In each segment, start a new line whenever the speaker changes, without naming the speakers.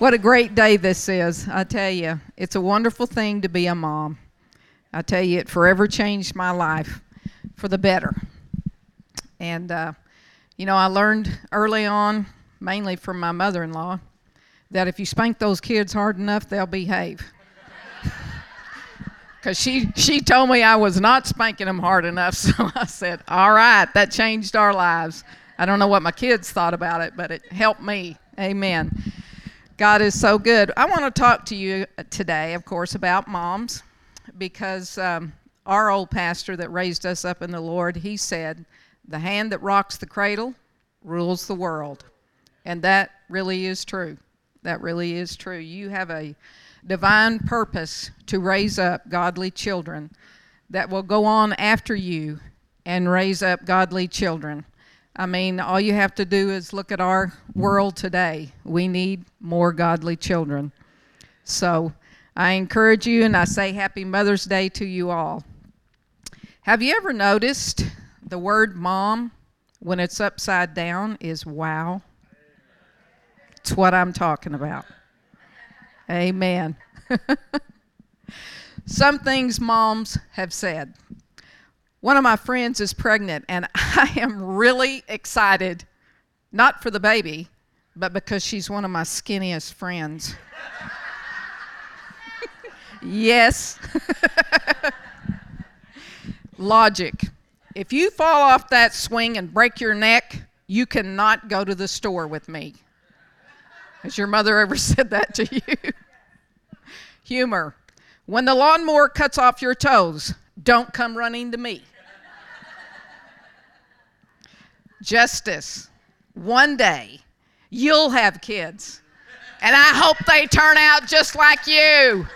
What a great day this is. I tell you, it's a wonderful thing to be a mom. I tell you, it forever changed my life for the better. And, uh, you know, I learned early on, mainly from my mother in law, that if you spank those kids hard enough, they'll behave. Because she, she told me I was not spanking them hard enough. So I said, All right, that changed our lives. I don't know what my kids thought about it, but it helped me. Amen. God is so good. I want to talk to you today, of course, about moms because um, our old pastor that raised us up in the Lord, he said, The hand that rocks the cradle rules the world. And that really is true. That really is true. You have a divine purpose to raise up godly children that will go on after you and raise up godly children. I mean, all you have to do is look at our world today. We need more godly children. So I encourage you and I say Happy Mother's Day to you all. Have you ever noticed the word mom, when it's upside down, is wow? It's what I'm talking about. Amen. Some things moms have said. One of my friends is pregnant, and I am really excited, not for the baby, but because she's one of my skinniest friends. yes. Logic. If you fall off that swing and break your neck, you cannot go to the store with me. Has your mother ever said that to you? Humor. When the lawnmower cuts off your toes, don't come running to me. Justice. One day, you'll have kids. And I hope they turn out just like you.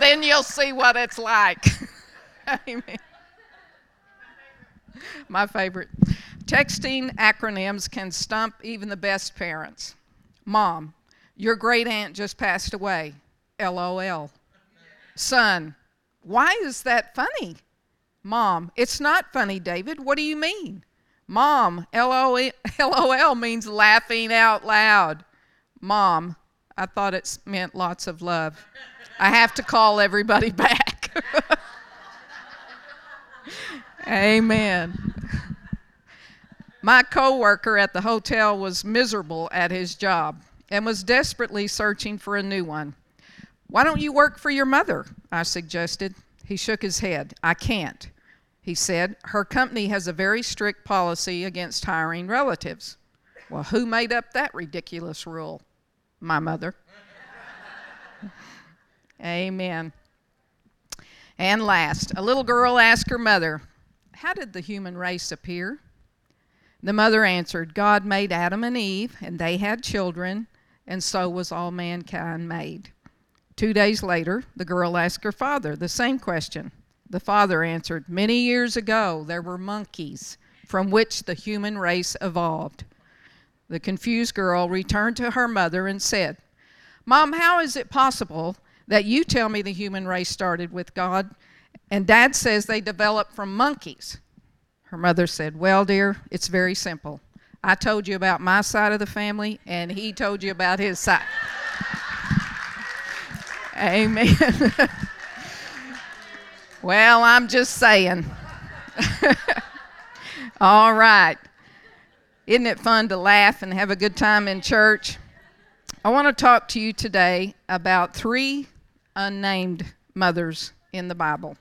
Then you'll see what it's like. Amen. My favorite. Texting acronyms can stump even the best parents. Mom, your great aunt just passed away. LOL. Son, why is that funny? Mom, it's not funny, David. What do you mean? Mom, LOL means laughing out loud. Mom, I thought it meant lots of love. I have to call everybody back. Amen. My coworker at the hotel was miserable at his job and was desperately searching for a new one. Why don't you work for your mother? I suggested. He shook his head. I can't. He said, Her company has a very strict policy against hiring relatives. Well, who made up that ridiculous rule? My mother. Amen. And last, a little girl asked her mother, How did the human race appear? The mother answered, God made Adam and Eve, and they had children, and so was all mankind made. Two days later, the girl asked her father the same question. The father answered, Many years ago there were monkeys from which the human race evolved. The confused girl returned to her mother and said, Mom, how is it possible that you tell me the human race started with God and dad says they developed from monkeys? Her mother said, Well, dear, it's very simple. I told you about my side of the family, and he told you about his side. Amen. well, I'm just saying. All right. Isn't it fun to laugh and have a good time in church? I want to talk to you today about three unnamed mothers in the Bible.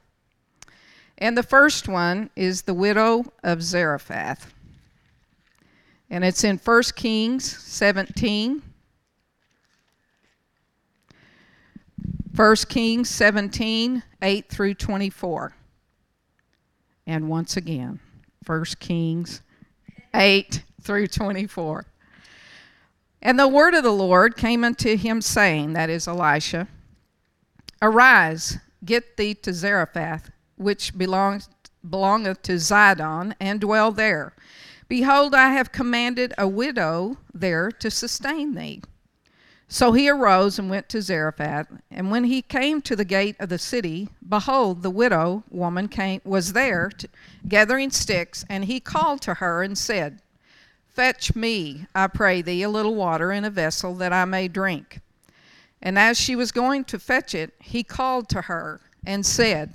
And the first one is the widow of Zarephath. And it's in 1 Kings 17. 1 Kings 17, 8 through 24. And once again, 1 Kings 8 through 24. And the word of the Lord came unto him, saying, That is Elisha, Arise, get thee to Zarephath, which belongs, belongeth to Zidon, and dwell there. Behold, I have commanded a widow there to sustain thee. So he arose and went to Zarephath. And when he came to the gate of the city, behold, the widow woman came, was there to, gathering sticks, and he called to her and said, Fetch me, I pray thee, a little water in a vessel that I may drink. And as she was going to fetch it, he called to her and said,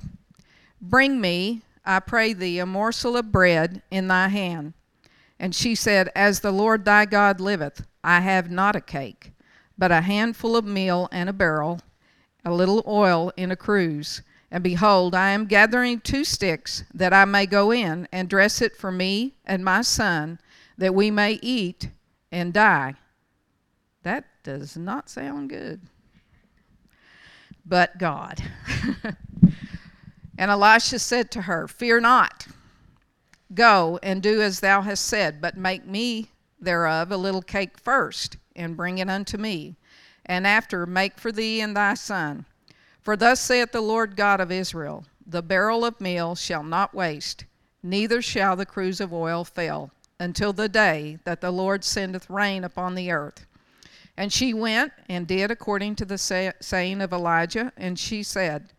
Bring me, I pray thee, a morsel of bread in thy hand. And she said, As the Lord thy God liveth, I have not a cake but a handful of meal and a barrel, a little oil in a cruse. And behold, I am gathering two sticks, that I may go in and dress it for me and my son, that we may eat and die. That does not sound good. But God. and Elisha said to her, Fear not. Go and do as thou hast said, but make me thereof a little cake first and bring it unto me, and after make for thee and thy son. For thus saith the Lord God of Israel The barrel of meal shall not waste, neither shall the cruse of oil fail, until the day that the Lord sendeth rain upon the earth. And she went and did according to the say- saying of Elijah, and she said,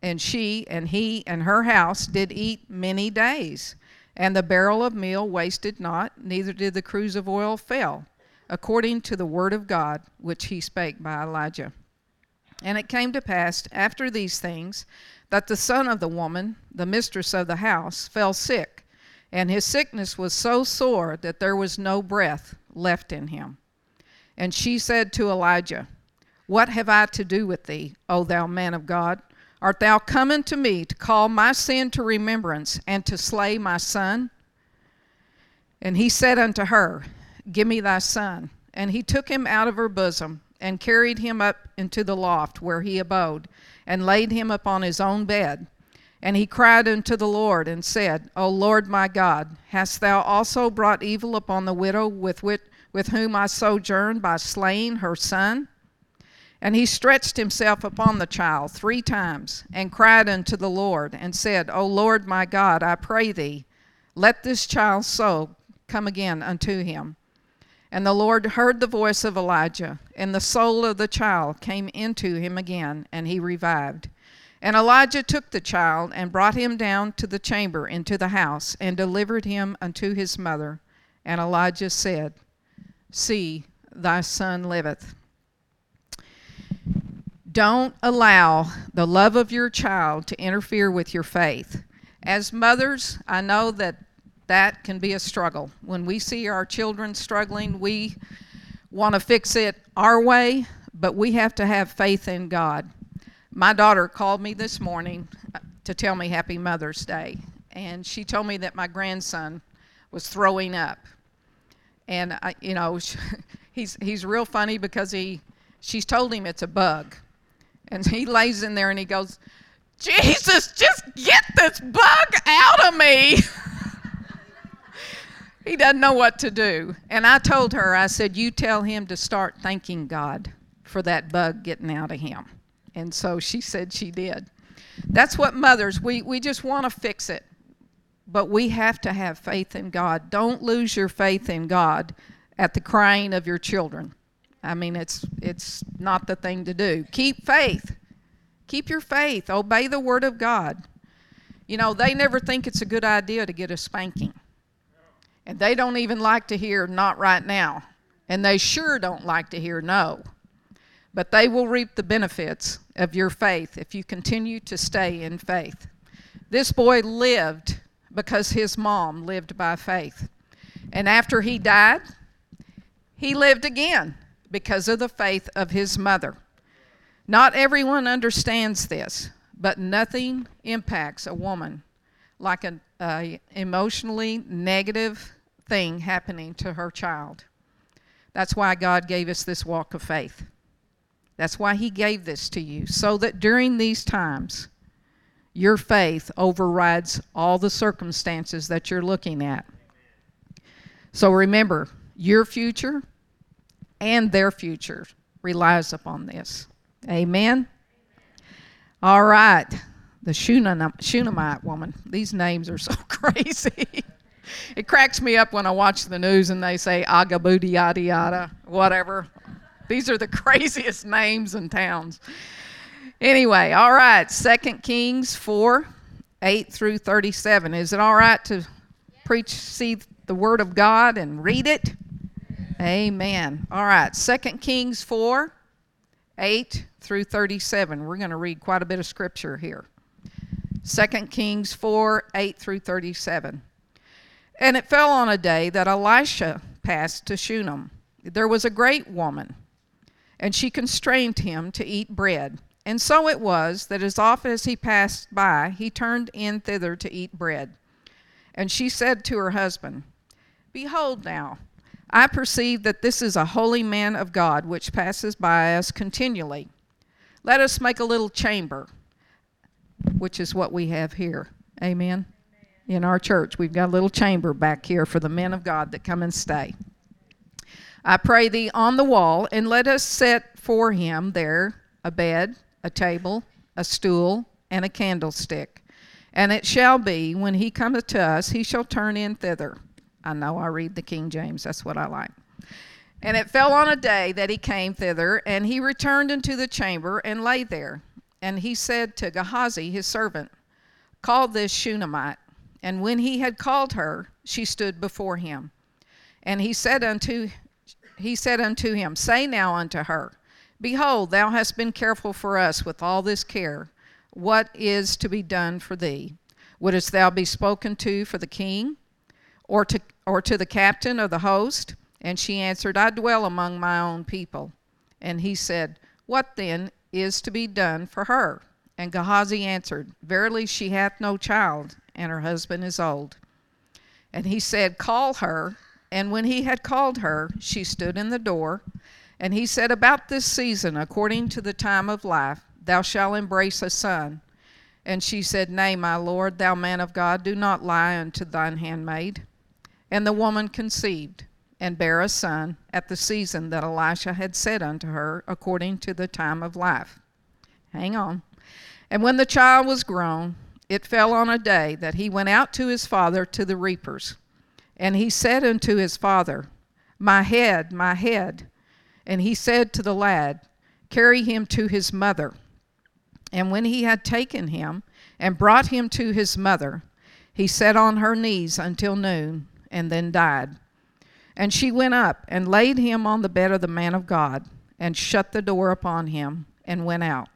and she and he and her house did eat many days. And the barrel of meal wasted not, neither did the cruse of oil fail according to the word of God which he spake by Elijah. And it came to pass after these things that the son of the woman, the mistress of the house, fell sick, and his sickness was so sore that there was no breath left in him. And she said to Elijah, What have I to do with thee, O thou man of God? Art thou come unto me to call my sin to remembrance and to slay my son? And he said unto her, Give me thy son. And he took him out of her bosom, and carried him up into the loft where he abode, and laid him upon his own bed. And he cried unto the Lord, and said, O Lord my God, hast thou also brought evil upon the widow with, which, with whom I sojourned by slaying her son? And he stretched himself upon the child three times, and cried unto the Lord, and said, O Lord my God, I pray thee, let this child's soul come again unto him. And the Lord heard the voice of Elijah, and the soul of the child came into him again, and he revived. And Elijah took the child and brought him down to the chamber into the house, and delivered him unto his mother. And Elijah said, See, thy son liveth. Don't allow the love of your child to interfere with your faith. As mothers, I know that that can be a struggle. When we see our children struggling, we want to fix it our way, but we have to have faith in God. My daughter called me this morning uh, to tell me Happy Mother's Day, and she told me that my grandson was throwing up. And I, you know, he's he's real funny because he she's told him it's a bug. And he lays in there and he goes, "Jesus, just get this bug out of me." he doesn't know what to do. And I told her, I said, You tell him to start thanking God for that bug getting out of him. And so she said she did. That's what mothers, we, we just want to fix it. But we have to have faith in God. Don't lose your faith in God at the crying of your children. I mean, it's, it's not the thing to do. Keep faith. Keep your faith. Obey the word of God. You know, they never think it's a good idea to get a spanking. And they don't even like to hear not right now. And they sure don't like to hear no. But they will reap the benefits of your faith if you continue to stay in faith. This boy lived because his mom lived by faith. And after he died, he lived again because of the faith of his mother. Not everyone understands this, but nothing impacts a woman like an emotionally negative thing happening to her child. That's why God gave us this walk of faith. That's why He gave this to you, so that during these times, your faith overrides all the circumstances that you're looking at. So remember, your future and their future relies upon this. Amen. All right. The Shunammite woman. These names are so crazy. it cracks me up when I watch the news and they say Agabudi yada yada, whatever. These are the craziest names and towns. Anyway, all right. Second Kings 4 8 through 37. Is it all right to preach, see the Word of God and read it? Amen. All right. Second Kings 4 8 through 37. We're going to read quite a bit of scripture here. 2 Kings 4 8 through 37. And it fell on a day that Elisha passed to Shunem. There was a great woman, and she constrained him to eat bread. And so it was that as often as he passed by, he turned in thither to eat bread. And she said to her husband, Behold now, I perceive that this is a holy man of God which passes by us continually. Let us make a little chamber, which is what we have here. Amen. In our church, we've got a little chamber back here for the men of God that come and stay. I pray thee on the wall, and let us set for him there a bed, a table, a stool, and a candlestick. And it shall be, when he cometh to us, he shall turn in thither. I know I read the King James, that's what I like. And it fell on a day that he came thither, and he returned into the chamber and lay there. And he said to Gehazi his servant, Call this Shunammite. And when he had called her, she stood before him. And he said unto he said unto him, Say now unto her, Behold, thou hast been careful for us with all this care. What is to be done for thee? Wouldst thou be spoken to for the king? or to, or to the captain of the host? And she answered, I dwell among my own people. And he said, What then is to be done for her? And Gehazi answered, Verily she hath no child, and her husband is old. And he said, Call her. And when he had called her, she stood in the door. And he said, About this season, according to the time of life, thou shalt embrace a son. And she said, Nay, my lord, thou man of God, do not lie unto thine handmaid. And the woman conceived and bare a son at the season that Elisha had said unto her, according to the time of life. Hang on. And when the child was grown, it fell on a day that he went out to his father to the reapers. And he said unto his father, My head, my head. And he said to the lad, Carry him to his mother. And when he had taken him and brought him to his mother, he sat on her knees until noon and then died. And she went up and laid him on the bed of the man of God, and shut the door upon him, and went out.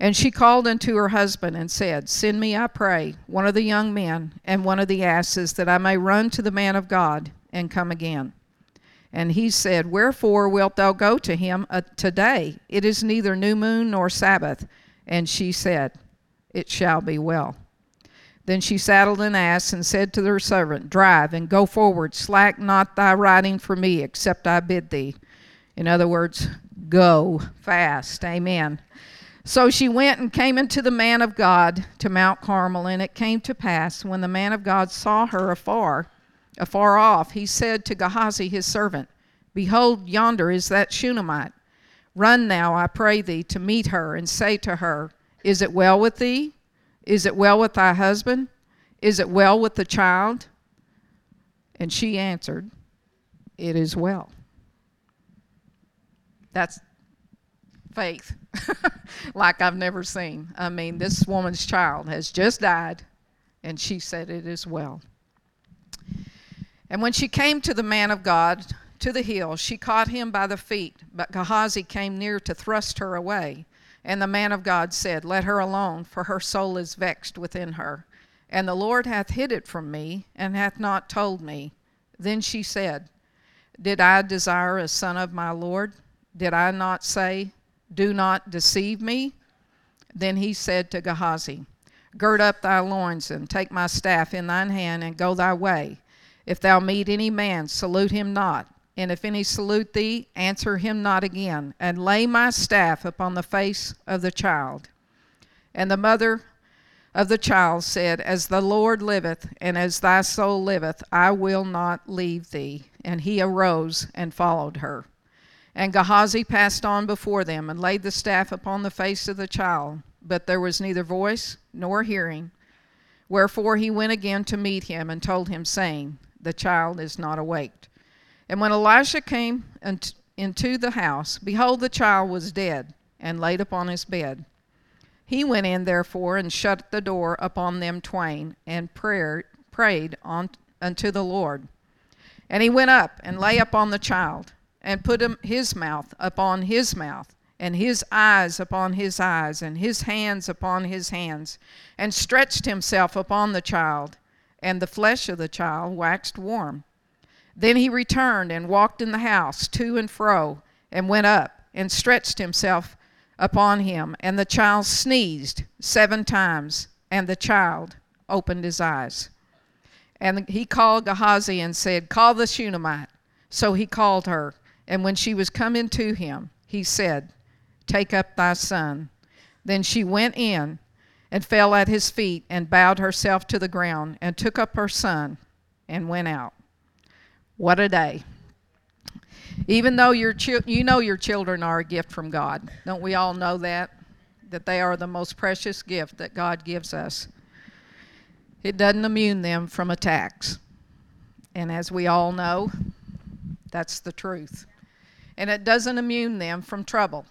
And she called unto her husband and said, Send me, I pray, one of the young men and one of the asses, that I may run to the man of God and come again. And he said, Wherefore wilt thou go to him uh, today? It is neither new moon nor Sabbath. And she said, It shall be well. Then she saddled an ass and said to her servant, Drive and go forward, slack not thy riding for me, except I bid thee. In other words, go fast. Amen. So she went and came into the man of God to Mount Carmel, and it came to pass when the man of God saw her afar, afar off, he said to Gehazi his servant, Behold, yonder is that Shunammite. Run now, I pray thee, to meet her, and say to her, Is it well with thee? Is it well with thy husband? Is it well with the child? And she answered, It is well. That's faith like I've never seen. I mean, this woman's child has just died, and she said, It is well. And when she came to the man of God, to the hill, she caught him by the feet, but Gehazi came near to thrust her away. And the man of God said, Let her alone, for her soul is vexed within her. And the Lord hath hid it from me, and hath not told me. Then she said, Did I desire a son of my Lord? Did I not say, Do not deceive me? Then he said to Gehazi, Gird up thy loins, and take my staff in thine hand, and go thy way. If thou meet any man, salute him not and if any salute thee, answer him not again, and lay my staff upon the face of the child. And the mother of the child said, As the Lord liveth, and as thy soul liveth, I will not leave thee. And he arose and followed her. And Gehazi passed on before them and laid the staff upon the face of the child, but there was neither voice nor hearing. Wherefore he went again to meet him and told him, saying, The child is not awaked. And when Elisha came into the house, behold, the child was dead and laid upon his bed. He went in therefore and shut the door upon them twain and prayer, prayed on, unto the Lord. And he went up and lay upon the child and put his mouth upon his mouth and his eyes upon his eyes and his hands upon his hands and stretched himself upon the child and the flesh of the child waxed warm. Then he returned and walked in the house to and fro and went up and stretched himself upon him, and the child sneezed seven times, and the child opened his eyes. And he called Gehazi and said, Call the Shunammite. So he called her, and when she was come in to him, he said, Take up thy son. Then she went in and fell at his feet and bowed herself to the ground and took up her son and went out. What a day. Even though your chi- you know your children are a gift from God. Don't we all know that? That they are the most precious gift that God gives us. It doesn't immune them from attacks. And as we all know, that's the truth. And it doesn't immune them from trouble.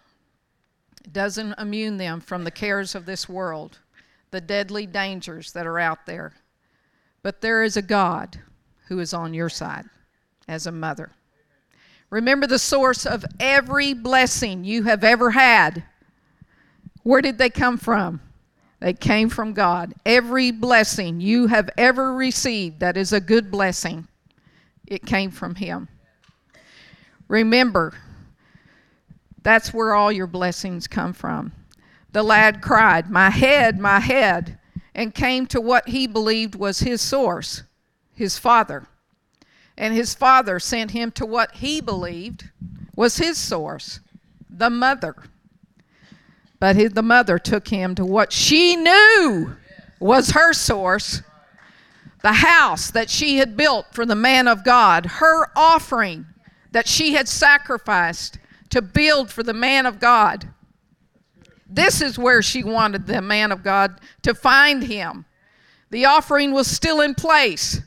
It doesn't immune them from the cares of this world, the deadly dangers that are out there. But there is a God who is on your side as a mother. Remember the source of every blessing you have ever had. Where did they come from? They came from God. Every blessing you have ever received that is a good blessing, it came from Him. Remember, that's where all your blessings come from. The lad cried, My head, my head, and came to what he believed was his source, his father and his father sent him to what he believed was his source, the mother. But his, the mother took him to what she knew was her source the house that she had built for the man of God, her offering that she had sacrificed to build for the man of God. This is where she wanted the man of God to find him. The offering was still in place,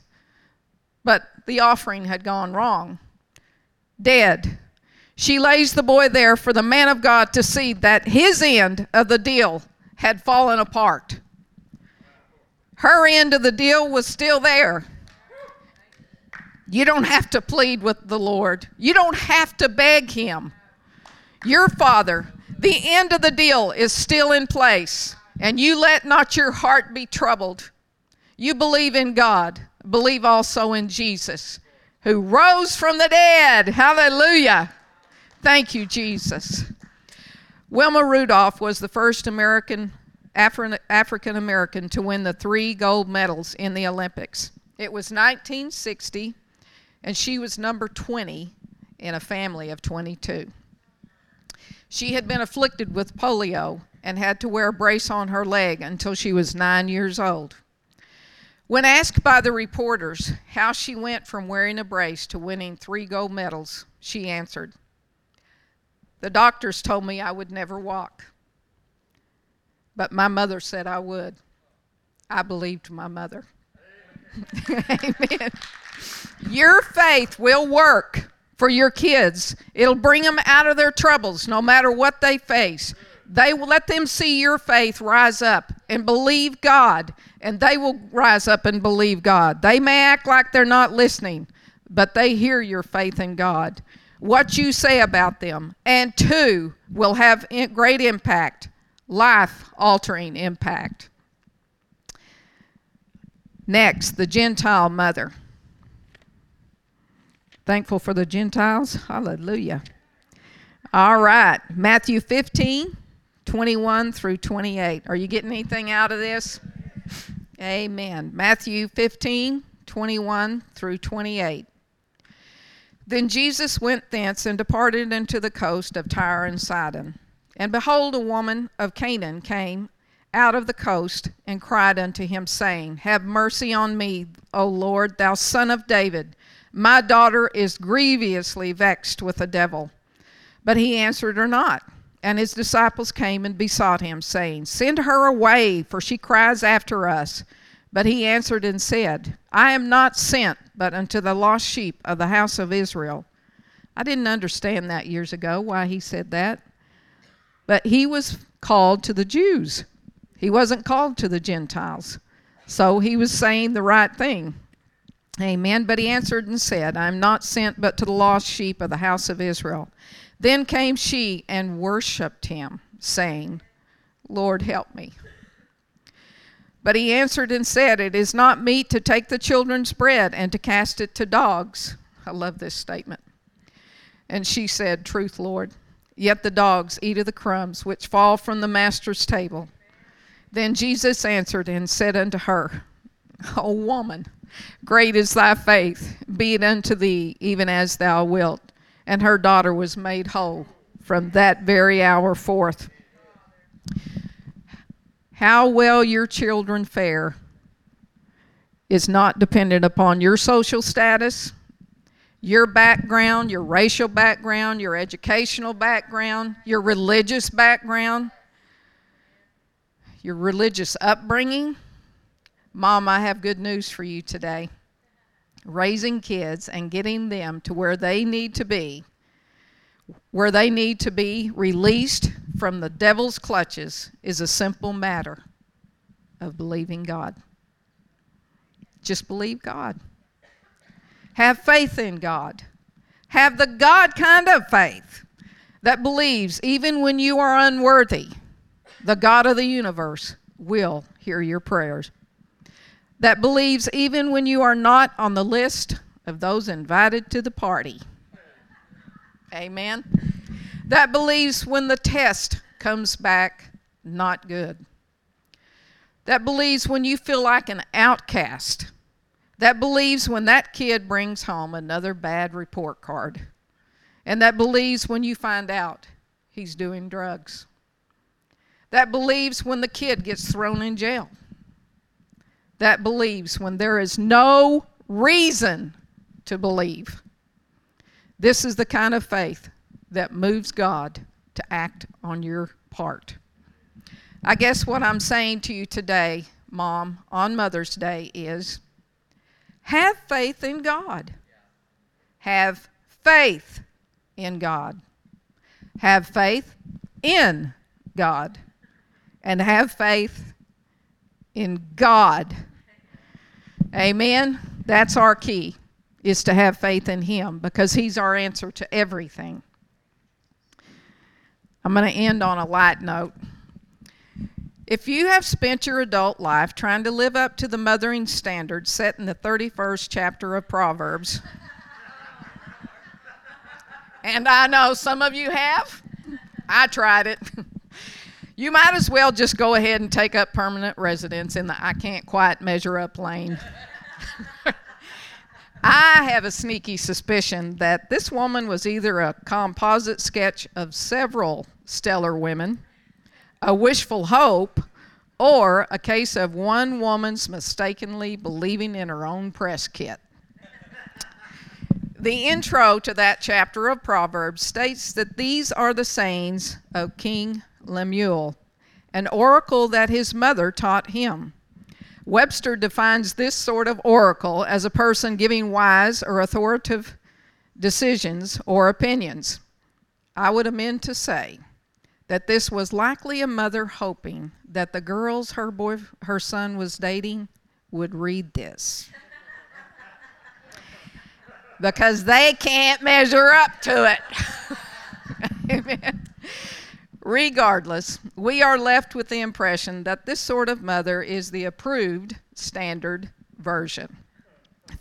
but the offering had gone wrong. Dead. She lays the boy there for the man of God to see that his end of the deal had fallen apart. Her end of the deal was still there. You don't have to plead with the Lord, you don't have to beg Him. Your Father, the end of the deal is still in place, and you let not your heart be troubled. You believe in God believe also in Jesus, who rose from the dead. Hallelujah. Thank you, Jesus. Wilma Rudolph was the first American Afri- African American to win the three gold medals in the Olympics. It was 1960, and she was number 20 in a family of 22. She had been afflicted with polio and had to wear a brace on her leg until she was nine years old. When asked by the reporters how she went from wearing a brace to winning three gold medals, she answered, The doctors told me I would never walk, but my mother said I would. I believed my mother. Amen. Your faith will work for your kids. It'll bring them out of their troubles no matter what they face. They will let them see your faith rise up and believe God, and they will rise up and believe God. They may act like they're not listening, but they hear your faith in God. What you say about them, and two, will have great impact, life altering impact. Next, the Gentile mother. Thankful for the Gentiles? Hallelujah. All right, Matthew 15. 21 through 28. Are you getting anything out of this? Amen. Matthew 15, 21 through 28. Then Jesus went thence and departed into the coast of Tyre and Sidon. And behold, a woman of Canaan came out of the coast and cried unto him, saying, Have mercy on me, O Lord, thou son of David. My daughter is grievously vexed with a devil. But he answered her not. And his disciples came and besought him, saying, Send her away, for she cries after us. But he answered and said, I am not sent but unto the lost sheep of the house of Israel. I didn't understand that years ago, why he said that. But he was called to the Jews, he wasn't called to the Gentiles. So he was saying the right thing. Amen. But he answered and said, I am not sent but to the lost sheep of the house of Israel. Then came she and worshipped him, saying, Lord, help me. But he answered and said, It is not meet to take the children's bread and to cast it to dogs. I love this statement. And she said, Truth, Lord. Yet the dogs eat of the crumbs which fall from the master's table. Then Jesus answered and said unto her, O woman, great is thy faith, be it unto thee even as thou wilt and her daughter was made whole from that very hour forth. How well your children fare is not dependent upon your social status, your background, your racial background, your educational background, your religious background, your religious upbringing. Mom, I have good news for you today raising kids and getting them to where they need to be, where they need to be released from the devil's clutches, is a simple matter of believing God. Just believe God. Have faith in God. Have the God kind of faith that believes even when you are unworthy, the God of the universe will hear your prayers that believes even when you are not on the list of those invited to the party. Amen. That believes when the test comes back not good. That believes when you feel like an outcast. That believes when that kid brings home another bad report card. And that believes when you find out he's doing drugs. That believes when the kid gets thrown in jail that believes when there is no reason to believe. This is the kind of faith that moves God to act on your part. I guess what I'm saying to you today, Mom, on Mother's Day is have faith in God. Have faith in God. Have faith in God. And have faith in God. Amen. That's our key is to have faith in him because he's our answer to everything. I'm going to end on a light note. If you have spent your adult life trying to live up to the mothering standards set in the 31st chapter of Proverbs, and I know some of you have, I tried it. You might as well just go ahead and take up permanent residence in the I can't quite measure up lane. I have a sneaky suspicion that this woman was either a composite sketch of several stellar women, a wishful hope, or a case of one woman's mistakenly believing in her own press kit. The intro to that chapter of Proverbs states that these are the sayings of King Lemuel, an oracle that his mother taught him. Webster defines this sort of oracle as a person giving wise or authoritative decisions or opinions. I would amend to say that this was likely a mother hoping that the girls her boy her son was dating would read this. because they can't measure up to it. Amen. Regardless, we are left with the impression that this sort of mother is the approved standard version.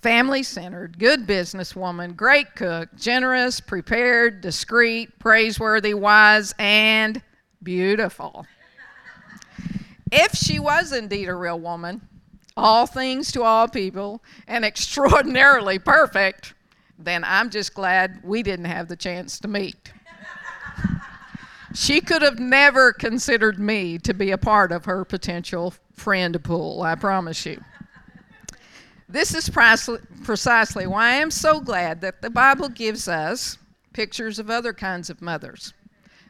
Family centered, good businesswoman, great cook, generous, prepared, discreet, praiseworthy, wise, and beautiful. If she was indeed a real woman, all things to all people, and extraordinarily perfect, then I'm just glad we didn't have the chance to meet. She could have never considered me to be a part of her potential friend pool, I promise you. This is precisely why I am so glad that the Bible gives us pictures of other kinds of mothers,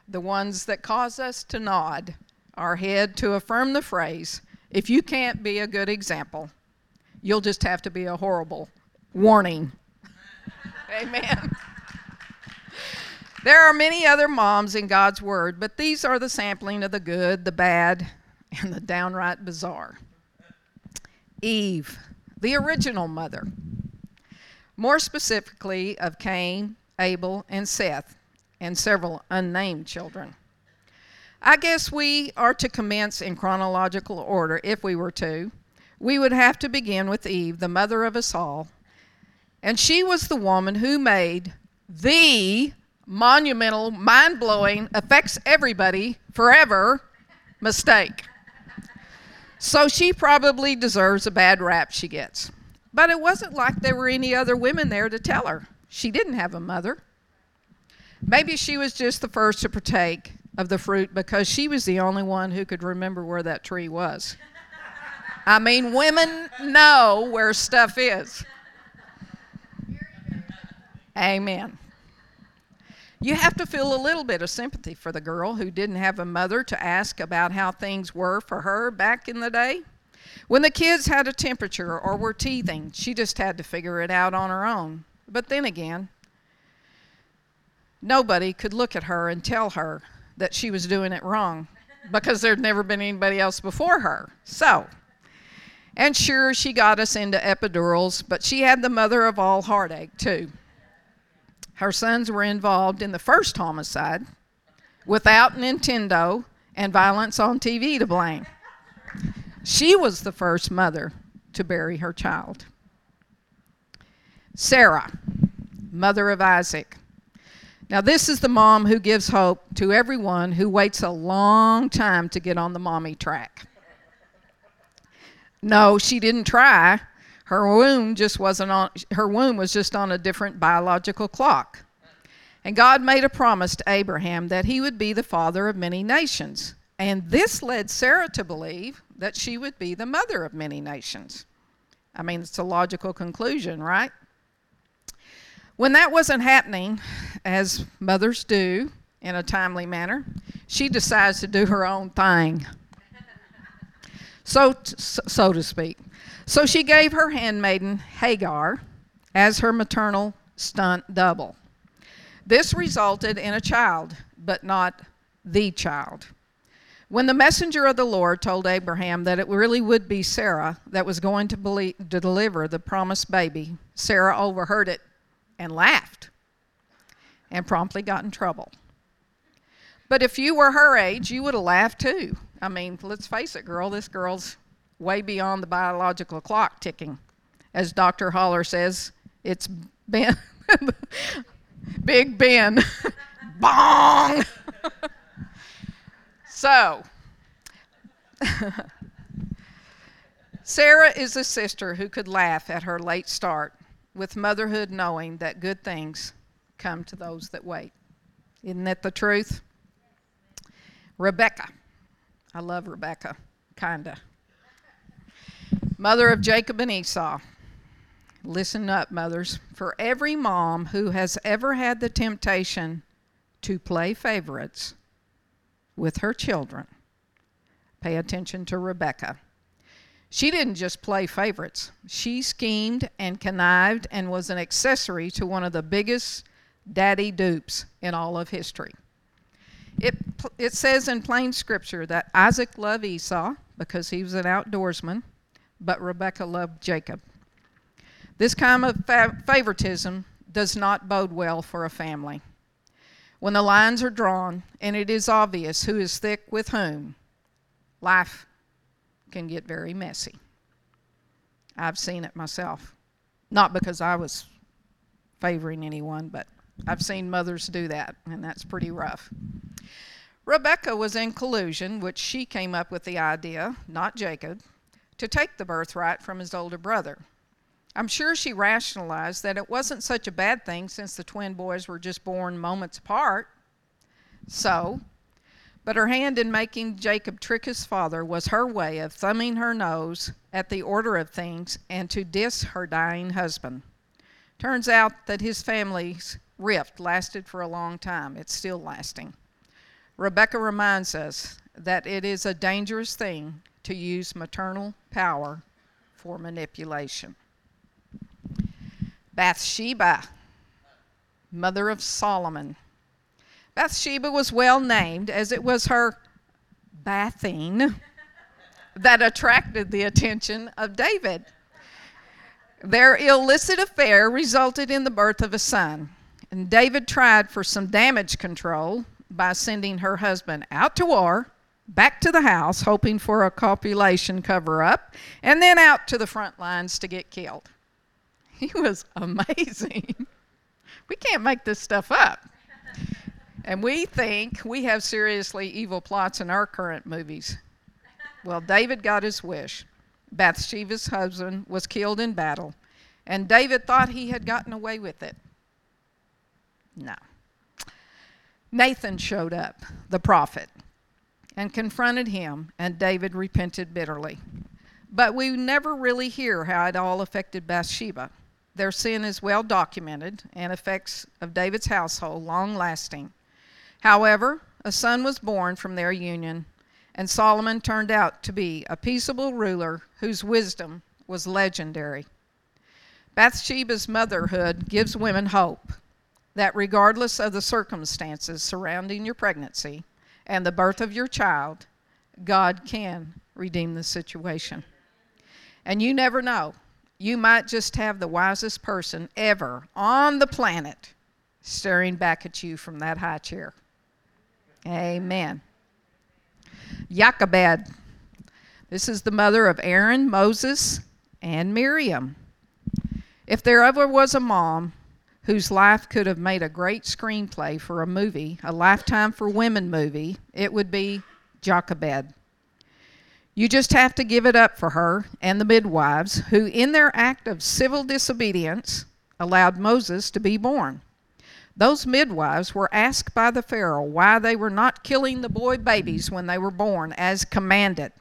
the ones that cause us to nod our head to affirm the phrase if you can't be a good example, you'll just have to be a horrible warning. Amen. There are many other moms in God's Word, but these are the sampling of the good, the bad, and the downright bizarre. Eve, the original mother, more specifically of Cain, Abel, and Seth, and several unnamed children. I guess we are to commence in chronological order if we were to. We would have to begin with Eve, the mother of us all. And she was the woman who made the monumental, mind blowing, affects everybody forever mistake. So she probably deserves a bad rap she gets. But it wasn't like there were any other women there to tell her. She didn't have a mother. Maybe she was just the first to partake of the fruit because she was the only one who could remember where that tree was. I mean, women know where stuff is. Amen. You have to feel a little bit of sympathy for the girl who didn't have a mother to ask about how things were for her back in the day. When the kids had a temperature or were teething, she just had to figure it out on her own. But then again, nobody could look at her and tell her that she was doing it wrong because there'd never been anybody else before her. So, and sure, she got us into epidurals, but she had the mother of all heartache, too. Her sons were involved in the first homicide without Nintendo and violence on TV to blame. She was the first mother to bury her child. Sarah, mother of Isaac, now, this is the mom who gives hope to everyone who waits a long time to get on the mommy track. No, she didn't try. Her womb just wasn't on her womb was just on a different biological clock. And God made a promise to Abraham that he would be the father of many nations. And this led Sarah to believe that she would be the mother of many nations. I mean, it's a logical conclusion, right? When that wasn't happening, as mothers do in a timely manner, she decides to do her own thing. So, so to speak. So she gave her handmaiden Hagar as her maternal stunt double. This resulted in a child, but not the child. When the messenger of the Lord told Abraham that it really would be Sarah that was going to, believe, to deliver the promised baby, Sarah overheard it and laughed and promptly got in trouble. But if you were her age, you would have laughed too. I mean, let's face it, girl, this girl's way beyond the biological clock ticking. As Dr. Hollar says, it's Ben, Big Ben. Bong! so, Sarah is a sister who could laugh at her late start with motherhood knowing that good things come to those that wait. Isn't that the truth? Rebecca. I love Rebecca, kinda. Mother of Jacob and Esau. Listen up, mothers. For every mom who has ever had the temptation to play favorites with her children, pay attention to Rebecca. She didn't just play favorites, she schemed and connived and was an accessory to one of the biggest daddy dupes in all of history. It, it says in plain scripture that Isaac loved Esau because he was an outdoorsman, but Rebekah loved Jacob. This kind of fa- favoritism does not bode well for a family. When the lines are drawn and it is obvious who is thick with whom, life can get very messy. I've seen it myself. Not because I was favoring anyone, but I've seen mothers do that, and that's pretty rough. Rebecca was in collusion, which she came up with the idea, not Jacob, to take the birthright from his older brother. I'm sure she rationalized that it wasn't such a bad thing since the twin boys were just born moments apart. So, but her hand in making Jacob trick his father was her way of thumbing her nose at the order of things and to diss her dying husband. Turns out that his family's rift lasted for a long time. It's still lasting. Rebecca reminds us that it is a dangerous thing to use maternal power for manipulation. Bathsheba, mother of Solomon. Bathsheba was well named as it was her bathing that attracted the attention of David. Their illicit affair resulted in the birth of a son, and David tried for some damage control by sending her husband out to war, back to the house, hoping for a copulation cover up, and then out to the front lines to get killed. He was amazing. we can't make this stuff up. And we think we have seriously evil plots in our current movies. Well, David got his wish. Bathsheba's husband was killed in battle, and David thought he had gotten away with it. No. Nathan showed up, the prophet, and confronted him, and David repented bitterly. But we never really hear how it all affected Bathsheba. Their sin is well documented and effects of David's household long lasting. However, a son was born from their union, and Solomon turned out to be a peaceable ruler whose wisdom was legendary. Bathsheba's motherhood gives women hope that regardless of the circumstances surrounding your pregnancy and the birth of your child, God can redeem the situation. And you never know. You might just have the wisest person ever on the planet staring back at you from that high chair. Amen. Jochebed. This is the mother of Aaron, Moses, and Miriam. If there ever was a mom whose life could have made a great screenplay for a movie, a Lifetime for Women movie, it would be Jochebed. You just have to give it up for her and the midwives who, in their act of civil disobedience, allowed Moses to be born. Those midwives were asked by the Pharaoh why they were not killing the boy babies when they were born as commanded.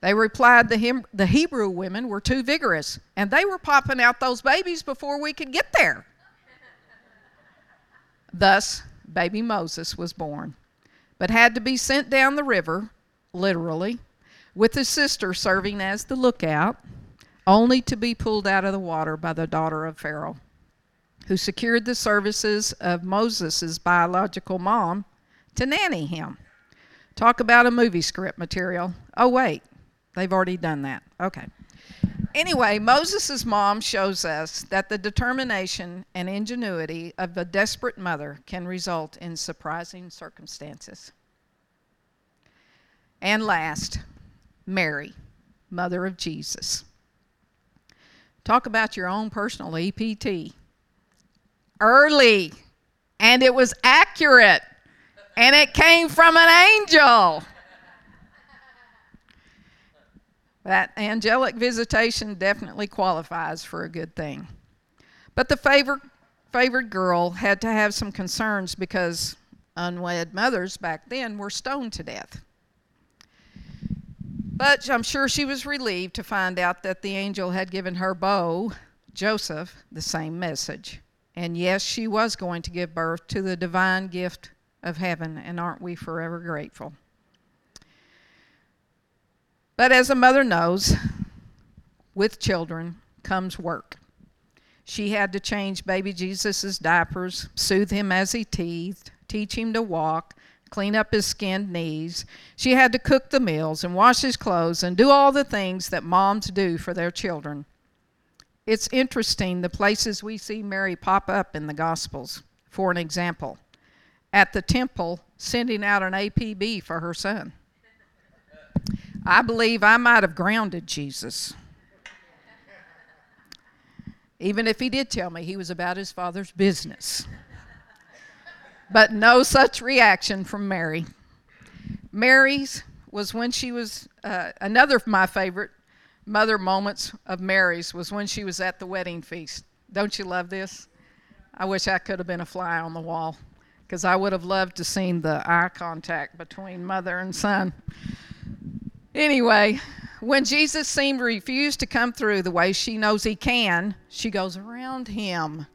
They replied the, the Hebrew women were too vigorous and they were popping out those babies before we could get there. Thus, baby Moses was born, but had to be sent down the river, literally, with his sister serving as the lookout, only to be pulled out of the water by the daughter of Pharaoh, who secured the services of Moses' biological mom to nanny him. Talk about a movie script material. Oh, wait, they've already done that. Okay. Anyway, Moses' mom shows us that the determination and ingenuity of a desperate mother can result in surprising circumstances. And last, Mary, mother of Jesus. Talk about your own personal EPT. Early, and it was accurate, and it came from an angel. That angelic visitation definitely qualifies for a good thing. But the favored, favored girl had to have some concerns because unwed mothers back then were stoned to death. But I'm sure she was relieved to find out that the angel had given her beau, Joseph, the same message. And yes, she was going to give birth to the divine gift of heaven, and aren't we forever grateful? But as a mother knows, with children comes work. She had to change baby Jesus' diapers, soothe him as he teethed, teach him to walk, clean up his skinned knees. She had to cook the meals and wash his clothes and do all the things that moms do for their children. It's interesting the places we see Mary pop up in the Gospels. For an example, at the temple, sending out an APB for her son. I believe I might have grounded Jesus. Even if he did tell me he was about his father's business. But no such reaction from Mary. Mary's was when she was, uh, another of my favorite mother moments of Mary's was when she was at the wedding feast. Don't you love this? I wish I could have been a fly on the wall because I would have loved to seen the eye contact between mother and son. Anyway, when Jesus seemed to refuse to come through the way she knows he can, she goes around him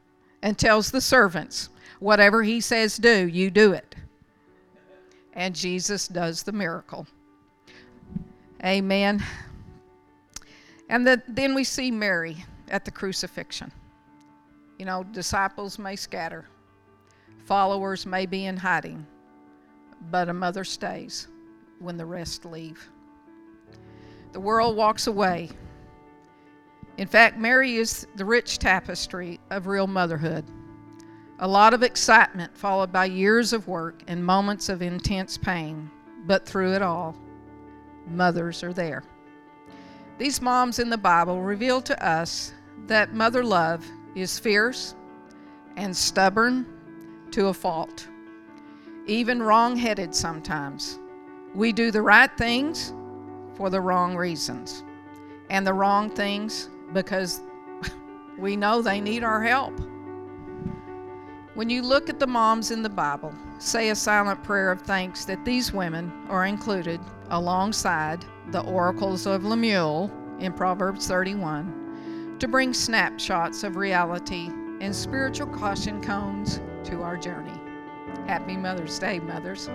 and tells the servants, Whatever he says do, you do it. And Jesus does the miracle. Amen. And the, then we see Mary at the crucifixion. You know, disciples may scatter, followers may be in hiding, but a mother stays when the rest leave. The world walks away. In fact, Mary is the rich tapestry of real motherhood. A lot of excitement followed by years of work and moments of intense pain, but through it all, mothers are there. These moms in the Bible reveal to us that mother love is fierce and stubborn to a fault, even wrong headed sometimes. We do the right things for the wrong reasons, and the wrong things because we know they need our help. When you look at the moms in the Bible, say a silent prayer of thanks that these women are included alongside the oracles of Lemuel in Proverbs 31 to bring snapshots of reality and spiritual caution cones to our journey. Happy Mother's Day, mothers.